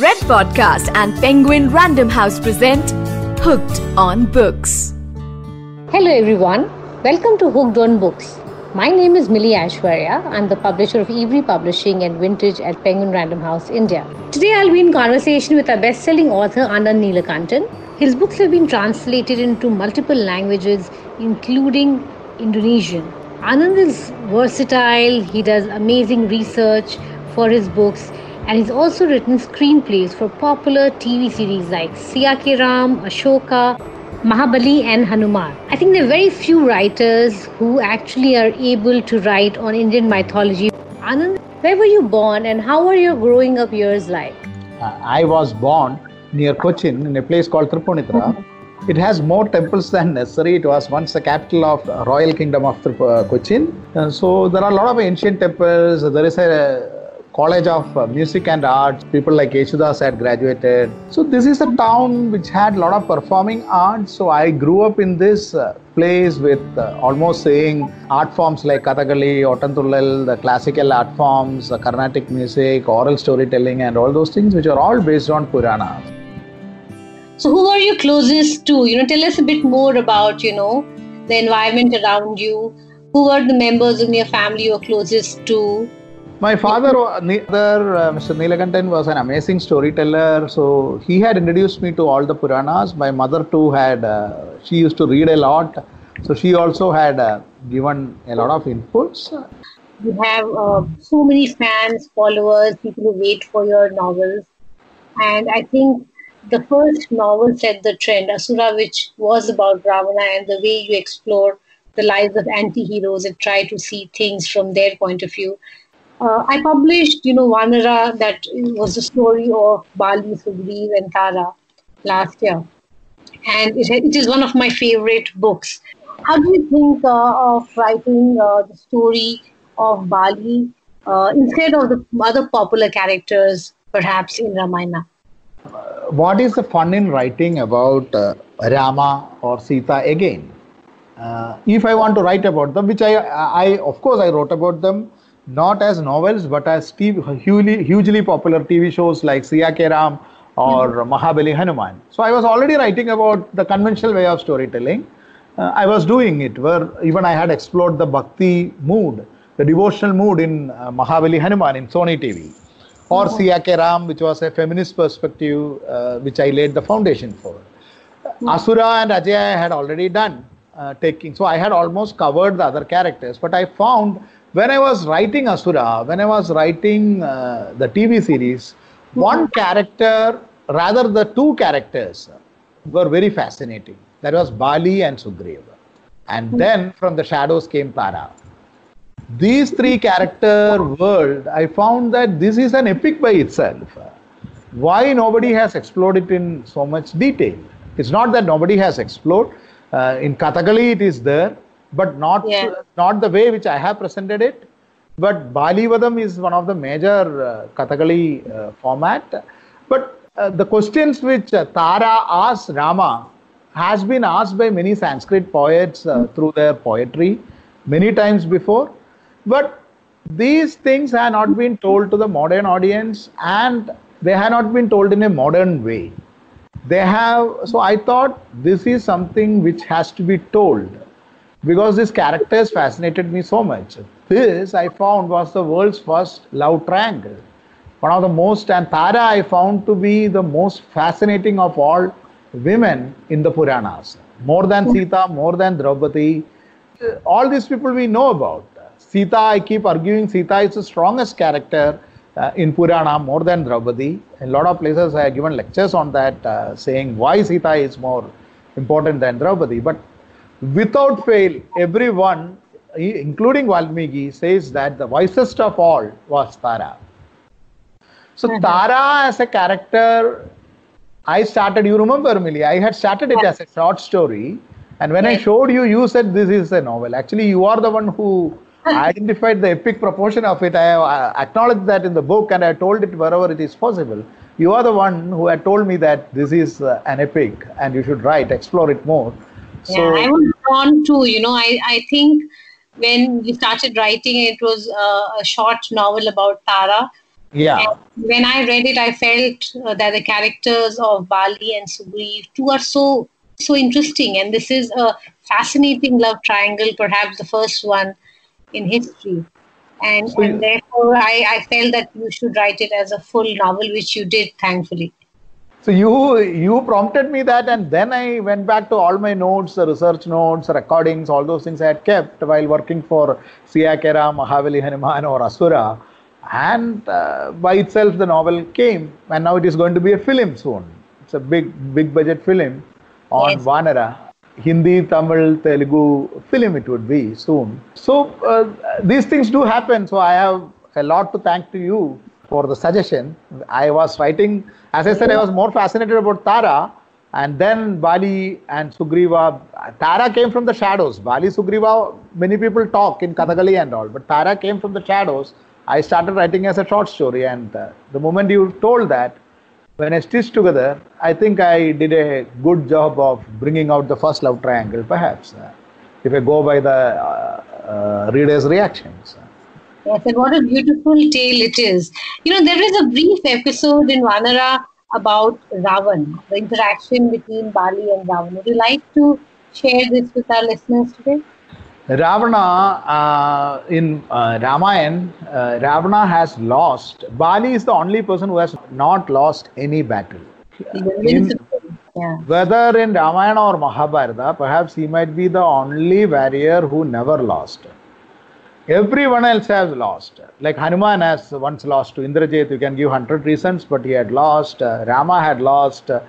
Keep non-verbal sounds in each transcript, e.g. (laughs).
Red Podcast and Penguin Random House present Hooked on Books. Hello everyone, welcome to Hooked on Books. My name is Milee Ashwarya. I'm the publisher of Ebury Publishing and Vintage at Penguin Random House, India. Today I'll be in conversation with our best-selling author Anand Neelakantan. His books have been translated into multiple languages, including Indonesian. Anand is versatile, he does amazing research for his books, and he's also written screenplays for popular TV series like Siya Ke Ram, Ashoka, Mahabali, and Hanuman. I think there are very few writers who actually are able to write on Indian mythology. Anand, where were you born and how were your growing up years like? Uh, I was born near Cochin in a place called Tripunithura. It has more temples than necessary. It was once the capital of the royal kingdom of uh, Cochin. Uh, so there are a lot of ancient temples. There is a College of uh, Music and Arts. People like Yesudas had graduated. So this is a town which had a lot of performing arts. So I grew up in this uh, place with uh, almost saying art forms like Kathakali, Ottantullal, the classical art forms, the Carnatic music, oral storytelling, and all those things, which are all based on Puranas. So who are you closest to? You know, tell us a bit more about you know the environment around you. Who are the members of your family you are closest to? My father, uh, Mr. Neelakantan, was an amazing storyteller. So he had introduced me to all the Puranas. My mother too had, uh, she used to read a lot. So she also had uh, given a lot of inputs. You have uh, so many fans, followers, people who wait for your novels. And I think the first novel set the trend, Asura, which was about Ravana and the way you explore the lives of anti-heroes and try to see things from their point of view uh, I published, you know, Vanara, that was the story of Bali, Sugriv, and Tara last year. And it, it is one of my favorite books. How do you think uh, of writing uh, the story of Bali uh, instead of the other popular characters, perhaps in Ramayana? what is the fun in writing about uh, Rama or Sita again? Uh, if I want to write about them, which I, I, of course, I wrote about them not as novels but as TV, hugely, hugely popular TV shows like Siya Ke Ram or mm-hmm. Mahabali Hanuman. So I was already writing about the conventional way of storytelling. Uh, I was doing it where even I had explored the bhakti mood, the devotional mood in uh, Mahabali Hanuman in Sony TV. Or mm-hmm. Siya Ke Ram, which was a feminist perspective, uh, which I laid the foundation for. Mm-hmm. Asura and Ajaya had already done uh, taking, so I had almost covered the other characters, but I found when I was writing Asura, when I was writing uh, the TV series, one character, rather the two characters, were very fascinating. That was Bali and Sugriva. And then from the shadows came Tara. These three character world, I found that this is an epic by itself. Why nobody has explored it in so much detail? It's not that nobody has explored. Uh, in Kathakali, it is there but not yeah. not the way which I have presented it. But Bali Vadam is one of the major uh, Kathakali uh, format. But uh, the questions which uh, Tara asks Rama has been asked by many Sanskrit poets uh, through their poetry many times before. But these things have not been told to the modern audience and they have not been told in a modern way. They have, so I thought this is something which has to be told because these characters fascinated me so much. This I found was the world's first love triangle. One of the most, and Tara I found to be the most fascinating of all women in the Puranas. More than Sita, more than Draupadi. All these people we know about. Sita, I keep arguing, Sita is the strongest character uh, in Purana more than Draupadi. In a lot of places I have given lectures on that, uh, saying why Sita is more important than Draupadi. But without fail, everyone, including Valmiki, says that the wisest of all was Tara. So mm-hmm. Tara as a character, I started, you remember Milee, I had started it as a short story. And when yes. I showed you, you said this is a novel. Actually, you are the one who (laughs) identified the epic proportion of it. I acknowledged that in the book and I told it wherever it is possible. You are the one who had told me that this is uh, an epic and you should write, explore it more. So, yeah, I was drawn to, you know, I, I think when we started writing, it was uh, a short novel about Tara. Yeah. And when I read it, I felt uh, that the characters of Bali and Sugriv too are so so interesting, and this is a fascinating love triangle, perhaps the first one in history. And, So and therefore, I, I felt that you should write it as a full novel, which you did, thankfully. So you you prompted me that, and then I went back to all my notes, the research notes, recordings, all those things I had kept while working for Siyakera, Mahabali Hanuman, or Asura, and uh, by itself the novel came, and now it is going to be a film soon. It's a big big budget film on Yes. Vanara. Hindi, Tamil, Telugu film it would be soon. So uh, these things do happen. So I have a lot to thank to you for the suggestion. I was writing, as I said, I was more fascinated about Tara, and then Bali and Sugriva. Tara came from the shadows. Bali, Sugriva, many people talk in Kathakali and all, but Tara came from the shadows. I started writing as a short story, and uh, the moment you told that, when I stitched together, I think I did a good job of bringing out the first love triangle, perhaps, uh, if I go by the uh, uh, reader's reactions. Yes, and what a beautiful tale it is. You know, there is a brief episode in Vanara about Ravan, the interaction between Bali and Ravan. Would you like to share this with our listeners today? Ravana uh, in uh, Ramayan, uh, Ravana has lost. Bali is the only person who has not lost any battle. In- Yeah. whether in Ramayana or Mahabharata, perhaps he might be the only warrior who never lost. Everyone else has lost. Like Hanuman has once lost to Indrajit. You can give hundred reasons, but he had lost. Uh, Rama had lost. Uh,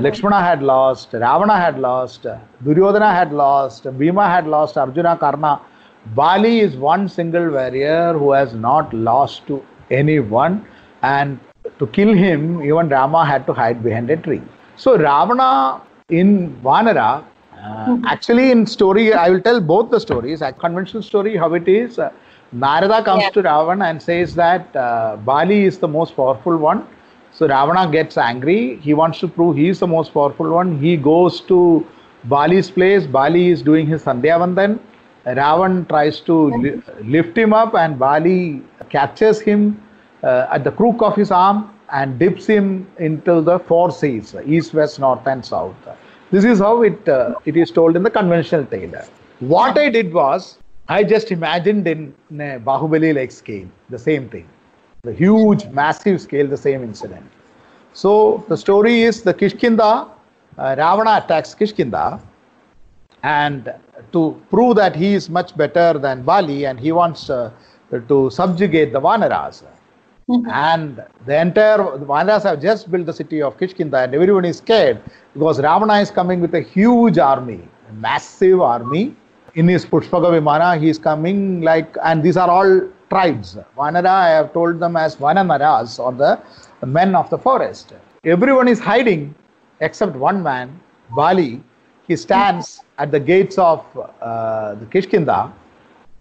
Lakshmana had lost. Ravana had lost. Duryodhana had lost. Bhima had lost. Arjuna, Karna. Bali is one single warrior who has not lost to anyone, and to kill him, even Rama had to hide behind a tree. So Ravana in Vanara, uh, actually in story, I will tell both the stories. A conventional story, how it is. Uh, Narada comes Yeah. to Ravana and says that uh, Bali is the most powerful one. So Ravana gets angry. He wants to prove he is the most powerful one. He goes to Bali's place. Bali is doing his Sandhya Vandan. Ravan tries to li- lift him up, and Bali catches him uh, at the crook of his arm and dips him into the four seas east, west, north, and south. This is how it, uh, it is told in the conventional tale. What I did was, I just imagined in, in a Bahubali like scale the same thing, the huge, massive scale, the same incident. So the story is the Kishkinda, uh, Ravana attacks Kishkinda, and to prove that he is much better than Bali and he wants uh, to subjugate the Vanaras. And the entire Vanaras have just built the city of Kishkinda and everyone is scared because Ravana is coming with a huge army, a massive army. In his Pushpaka Vimana, he is coming like, and these are all tribes. Vanara, I have told them as Vanamaras or the men of the forest. Everyone is hiding except one man, Bali. He stands at the gates of uh, the Kishkinda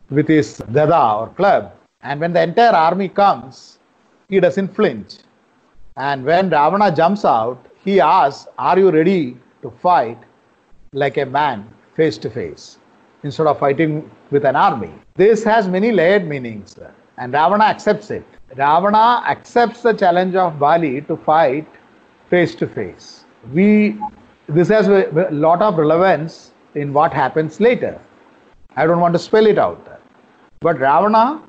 with his gada or club. And when the entire army comes, he doesn't flinch. And when Ravana jumps out, he asks, Are you ready to fight like a man face to face instead of fighting with an army? This has many layered meanings. And Ravana accepts it. Ravana accepts the challenge of Bali to fight face to face. We this has a lot of relevance in what happens later. I don't want to spell it out. But Ravana,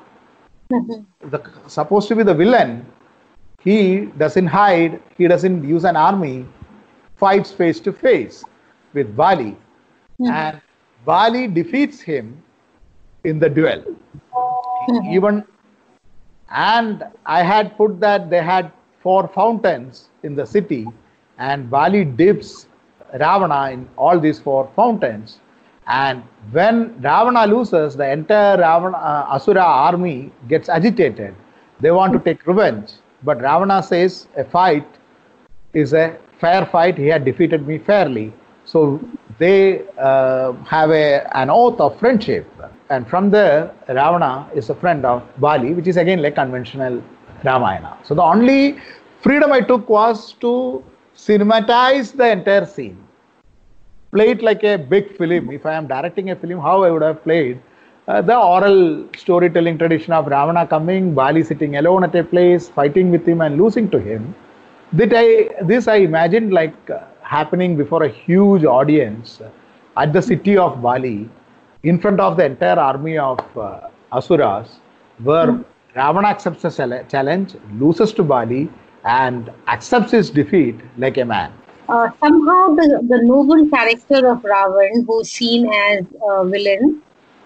(laughs) the, supposed to be the villain, he doesn't hide, he doesn't use an army, fights face to face with Bali. Hmm. And Bali defeats him in the duel. Hmm. Even and I had put that they had four fountains in the city, and Bali dips Ravana in all these four fountains. And when Ravana loses, the entire Ravana, uh, Asura army gets agitated. They want to take revenge. But Ravana says a fight is a fair fight. He had defeated me fairly. So they uh, have a, an oath of friendship. And from there, Ravana is a friend of Bali, which is again like conventional Ramayana. So the only freedom I took was to cinematize the entire scene. Play it like a big film. If I am directing a film, how I would have played uh, the oral storytelling tradition of Ravana coming, Bali sitting alone at a place, fighting with him and losing to him. That I, this I imagined like uh, happening before a huge audience at the city of Bali, in front of the entire army of uh, Asuras, where mm. Ravana accepts the challenge, loses to Bali, and accepts his defeat like a man. Uh, somehow, the, the noble character of Ravan, who's seen as a villain,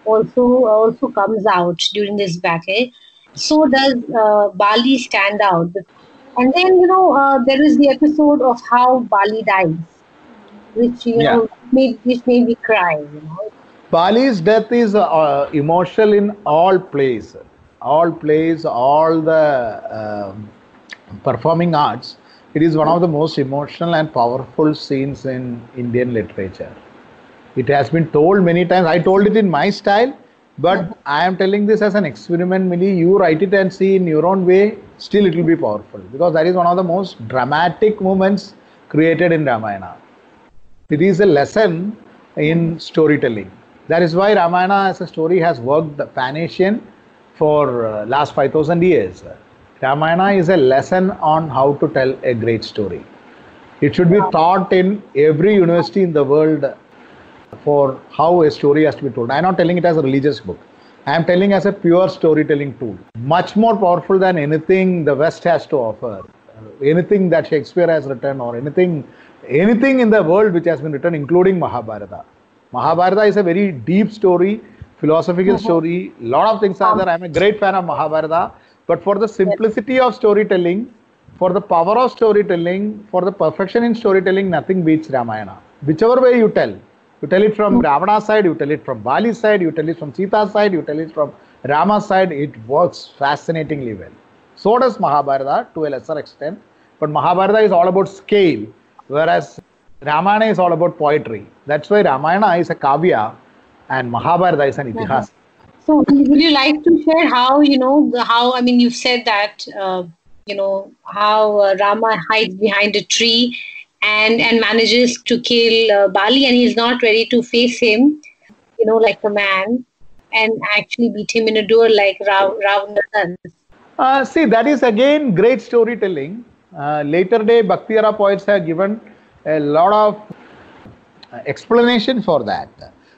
also also comes out during this battle. So does uh, Bali stand out. And then, you know, uh, there is the episode of how Bali dies, which, you yeah. know, made, which made me cry, you know. Bali's death is uh, emotional in all plays all plays, all the um, performing arts, it is one of the most emotional and powerful scenes in Indian literature. It has been told many times. I told it in my style, but I am telling this as an experiment, Milee. You write it and see in your own way, still it will be powerful because that is one of the most dramatic moments created in Ramayana. It is a lesson in storytelling. That is why Ramayana as a story has worked the pan-Asian for uh, last 5000 years. Ramayana is a lesson on how to tell a great story. It should be taught in every university in the world for how a story has to be told. I am not telling it as a religious book. I am telling as a pure storytelling tool. Much more powerful than anything the West has to offer. Anything that Shakespeare has written or anything anything in the world which has been written, including Mahabharata. Mahabharata is a very deep story philosophical mm-hmm. story. A lot of things are there. I'm a great fan of Mahabharata. But for the simplicity of storytelling, for the power of storytelling, for the perfection in storytelling, nothing beats Ramayana. Whichever way you tell, you tell it from mm-hmm. Ravana's side, you tell it from Bali's side, you tell it from Sita's side, you tell it from Rama's side, it works fascinatingly well. So does Mahabharata to a lesser extent. But Mahabharata is all about scale, whereas Ramayana is all about poetry. That's why Ramayana is a kavya and Mahabharata is an itihas. So, would you like to share how you know how? I mean, you've said that uh, you know how uh, Rama hides behind a tree and and manages to kill uh, Bali, and he's not ready to face him, you know, like a man, and actually beat him in a duel like Rav- Ravana uh, see, that is again great storytelling. Uh, later day Bhakti era poets have given a lot of uh, explanation for that.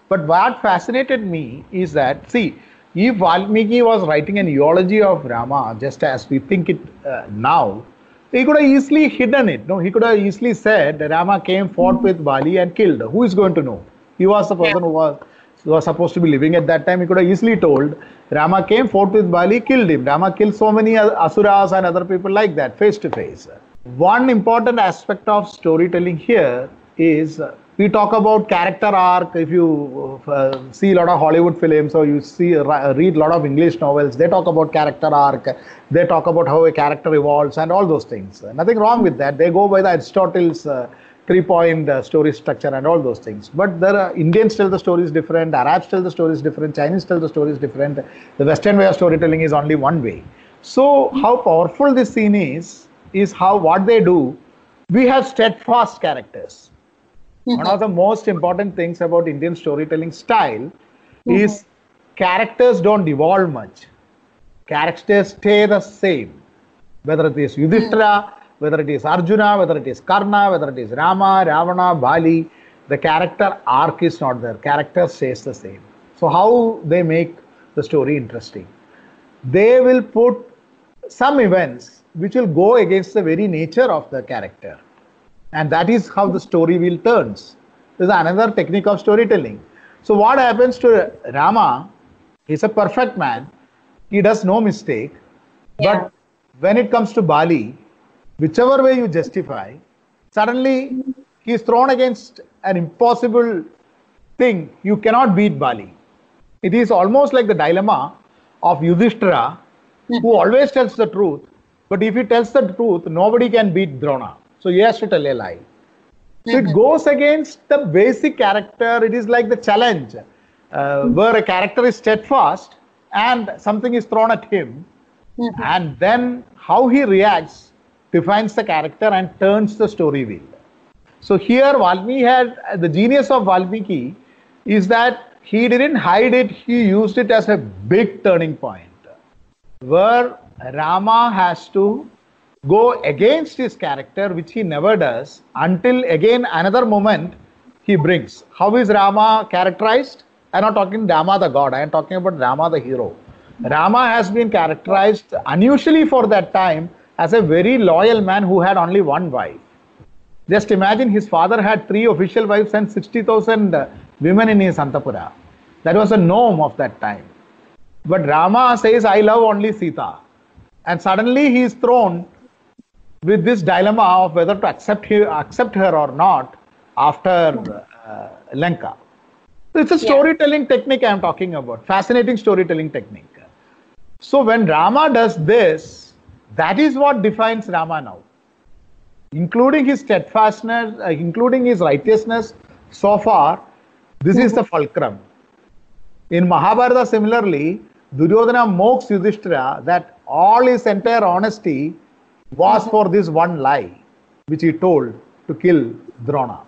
But what fascinated me is that, see, if Valmiki was writing an eulogy of Rama, just as we think it uh, now, he could have easily hidden it. No, he could have easily said Rama came, fought mm-hmm. with Bali and killed. Who is going to know? He was the person yeah. who was who was supposed to be living at that time. He could have easily told Rama came, fought with Bali, killed him. Rama killed so many asuras and other people like that, face to face. One important aspect of storytelling here is we talk about character arc. If you uh, see a lot of Hollywood films or you see uh, read a lot of English novels, they talk about character arc. They talk about how a character evolves and all those things. Nothing wrong with that. They go by the Aristotle's uh, three-point uh, story structure and all those things. But there are Indians tell the stories different, Arabs tell the stories different, Chinese tell the stories different. The Western way of storytelling is only one way. So how powerful this scene is is how what they do. We have steadfast characters one of the most important things about Indian storytelling style mm-hmm. is characters don't evolve much. Characters stay the same. Whether it is Yudhishthira, whether it is Arjuna, whether it is Karna, whether it is Rama, Ravana, Bali, the character arc is not there. Character stays the same. So how they make the story interesting? They will put some events which will go against the very nature of the character and that is how the story wheel turns. This is another technique of storytelling. So what happens to Rama? He's a perfect man. He does no mistake. Yeah. But when it comes to Bali, whichever way you justify, suddenly he is thrown against an impossible thing. You cannot beat Bali. It is almost like the dilemma of Yudhishthira, who always tells the truth. But if he tells the truth, nobody can beat Drona. So he has to tell a lie. So mm-hmm. it goes against the basic character. It is like the challenge, uh, mm-hmm. where a character is steadfast and something is thrown at him, mm-hmm. and then how he reacts defines the character and turns the story wheel. So here Valmiki had the genius of Valmiki is that he didn't hide it, he used it as a big turning point where Rama has to go against his character, which he never does, until again another moment he brings. How is Rama characterized? I'm not talking Rama the god, I am talking about Rama the hero. Rama has been characterized unusually for that time as a very loyal man who had only one wife. Just imagine his father had three official wives and 60,000 women in his Antapura. That was a norm of that time. But Rama says, I love only Sita. And suddenly he is thrown with this dilemma of whether to accept her, accept her or not after uh, Lanka. It's a storytelling yeah. technique I'm talking about, fascinating storytelling technique. So when Rama does this, that is what defines Rama now, including his steadfastness, uh, including his righteousness. So far, this is the fulcrum. In Mahabharata, similarly, Duryodhana mocks Yudhishthira that all his entire honesty was for this one lie, which he told to kill Drona.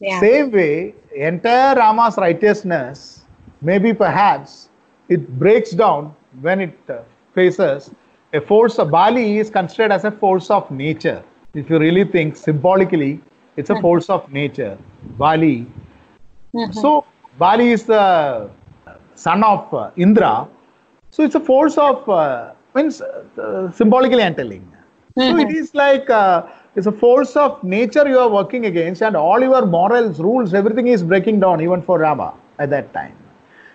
Yeah. Same way, entire Rama's righteousness, maybe perhaps, it breaks down when it uh, faces a force of Bali is considered as a force of nature. If you really think symbolically, it's a mm-hmm. force of nature. Bali. Mm-hmm. So, Bali is the son of uh, Indra. So, it's a force of, uh, means uh, symbolically I'm telling. So, it is like uh, it's a force of nature you are working against, and all your morals, rules, everything is breaking down, even for Rama at that time.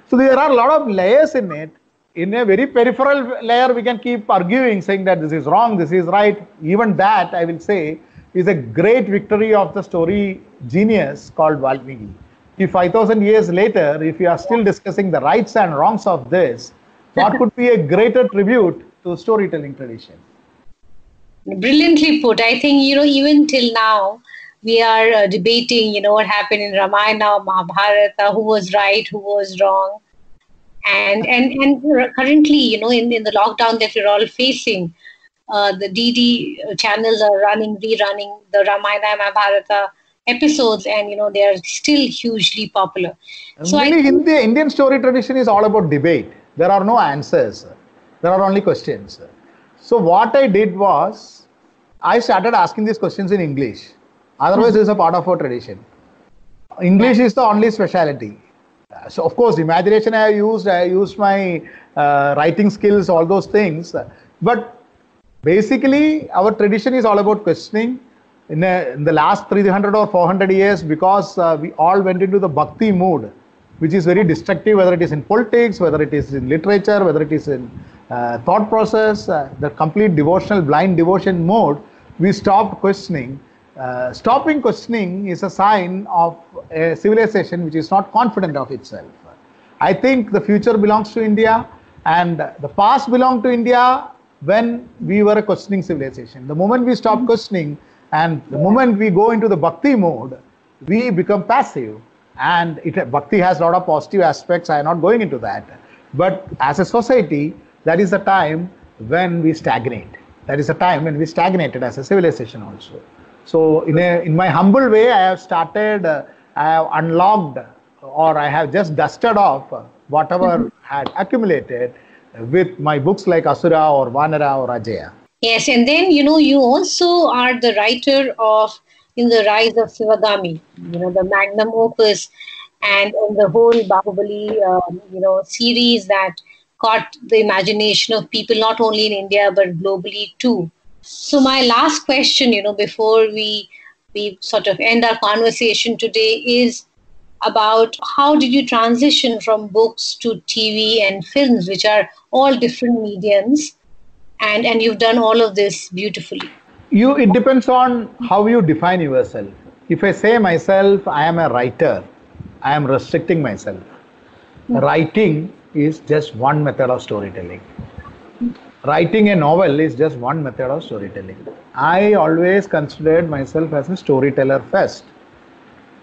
So, there are a lot of layers in it in a very peripheral layer, we can keep arguing, saying that this is wrong, this is right. Even that, I will say, is a great victory of the story genius called Valmiki. If 5000 years later, if you are still discussing the rights and wrongs of this, what (laughs) could be a greater tribute to storytelling tradition? Brilliantly put. I think, you know, even till now, we are uh, debating, you know, what happened in Ramayana, Mahabharata, who was right, who was wrong. And and and currently you know in, in the lockdown that we're all facing uh, the DD channels are running rerunning the Ramayana Mahabharata episodes and you know they are still hugely popular. So really, I think, the Indian story tradition is all about debate. There are no answers. There are only questions so what I did was I started asking these questions in English. Otherwise it's a part of our tradition. English is the only specialty so of course imagination i used i used my uh, writing skills all those things. But basically our tradition is all about questioning. In, a, in the last 300 or 400 years because uh, we all went into the bhakti mood which is very destructive whether it is in politics whether it is in literature whether it is in uh, thought process uh, the complete devotional blind devotion mode we stopped questioning uh, stopping questioning is a sign of a civilization which is not confident of itself. I think the future belongs to India and the past belonged to India when we were a questioning civilization. The moment we stop questioning and the moment we go into the bhakti mode, we become passive. And it, bhakti has a lot of positive aspects. I am not going into that. But as a society, that is the time when we stagnate. That is the time when we stagnated as a civilization also. So in a in my humble way, I have started. Uh, I have unlocked, or I have just dusted off whatever mm-hmm. had accumulated with my books like Asura or Vanara or Ajaya. Yes, and then you know you also are the writer of in the rise of Sivagami, you know the magnum opus, and the whole Bahubali, um, you know series that caught the imagination of people not only in India but globally too. So my last question, you know, before we we sort of end our conversation today is about how did you transition from books to TV and films, which are all different mediums, and and you've done all of this beautifully. You it depends on how you define yourself. If I say myself, I am a writer, I am restricting myself. Mm-hmm. Writing is just one method of storytelling writing a novel is just one method of storytelling. I always considered myself as a storyteller first.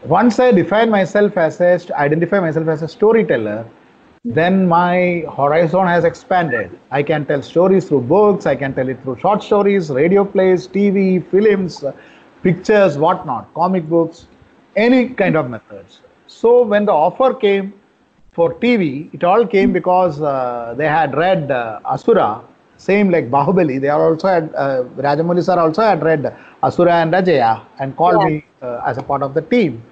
Once I define myself as a, identify myself as a storyteller, then my horizon has expanded. I can tell stories through books, I can tell it through short stories, radio plays, TV, films, pictures, whatnot, comic books, any kind of methods. So when the offer came, for TV, it all came because uh, they had read uh, Asura, same like Bahubali. They are also had, uh, Rajamouli sir also had read Asura and Ajaya and called Yeah. me uh, as a part of the team.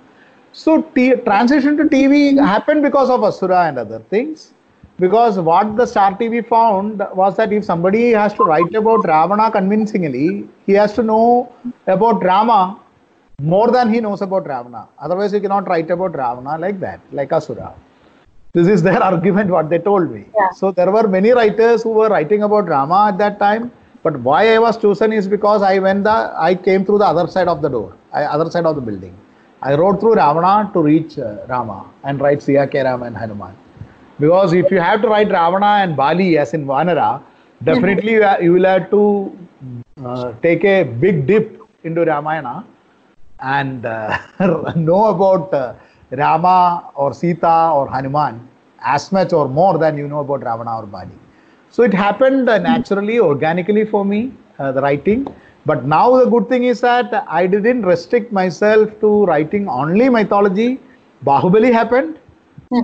So t- transition to TV happened because of Asura and other things. Because what the Star TV found was that if somebody has to write about Ravana convincingly, he has to know about Rama more than he knows about Ravana. Otherwise, you cannot write about Ravana like that, like Asura. This is their (laughs) argument, what they told me. Yeah. So there were many writers who were writing about Rama at that time. But why I was chosen is because I went the I came through the other side of the door, I, other side of the building. I wrote through Ravana to reach uh, Rama and write Siya Ram and Hanuman. Because if you have to write Ravana and Bali as in Vanara, (laughs) definitely you will have to uh, take a big dip into Ramayana and uh, (laughs) know about uh, Rama or Sita or Hanuman as much or more than you know about Ravana or Bali. So it happened uh, naturally, organically for me, uh, the writing. But now the good thing is that I didn't restrict myself to writing only mythology. Bahubali happened,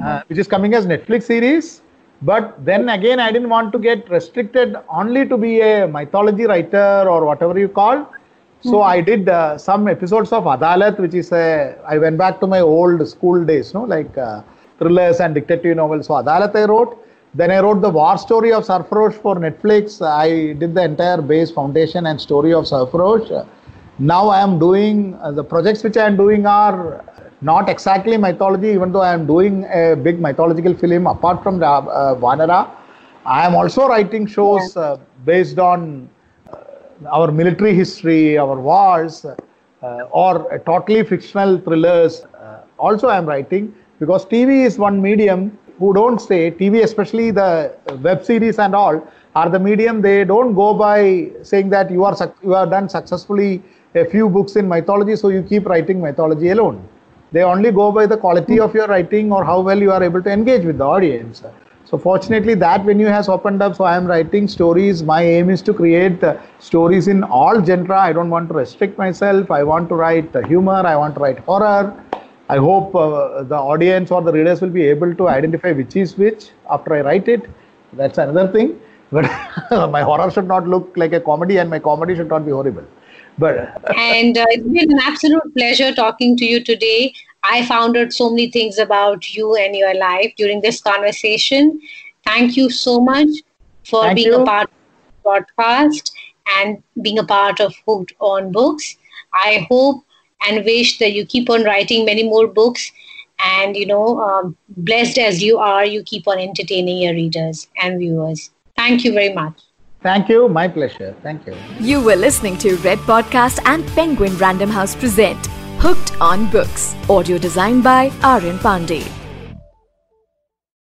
uh, which is coming as Netflix series. But then again, I didn't want to get restricted only to be a mythology writer or whatever you call. So I did uh, some episodes of Adalat, which is a. I went back to my old school days, no, like uh, thrillers and detective novels. So Adalat I wrote. Then I wrote the war story of Sarfarosh for Netflix. I did the entire base foundation and story of Sarfarosh. Now I am doing uh, the projects which I am doing are not exactly mythology, even though I am doing a big mythological film apart from the, uh, Vanara. I am also writing shows uh, based on our military history, our wars, uh, or totally fictional thrillers. Uh, also, I am writing because TV is one medium who don't say TV, especially the web series and all, are the medium. They don't go by saying that you are you have done successfully a few books in mythology, so you keep writing mythology alone. They only go by the quality of your writing or how well you are able to engage with the audience. So fortunately, that venue has opened up. So I am writing stories. My aim is to create uh, stories in all genre. I don't want to restrict myself. I want to write uh, humor. I want to write horror. I hope uh, the audience or the readers will be able to identify which is which after I write it. That's another thing. But (laughs) my horror should not look like a comedy, and my comedy should not be horrible. But (laughs) and uh, it's been an absolute pleasure talking to you today. I found out so many things about you and your life during this conversation. Thank you so much for Thank being you. a part of the podcast and being a part of Hooked on Books. I hope and wish that you keep on writing many more books and you know um, blessed as you are you keep on entertaining your readers and viewers thank you very much thank you. My pleasure. Thank you. You were listening to Red Podcast and Penguin Random House present Hooked on Books. Audio designed by Aryan Pandey.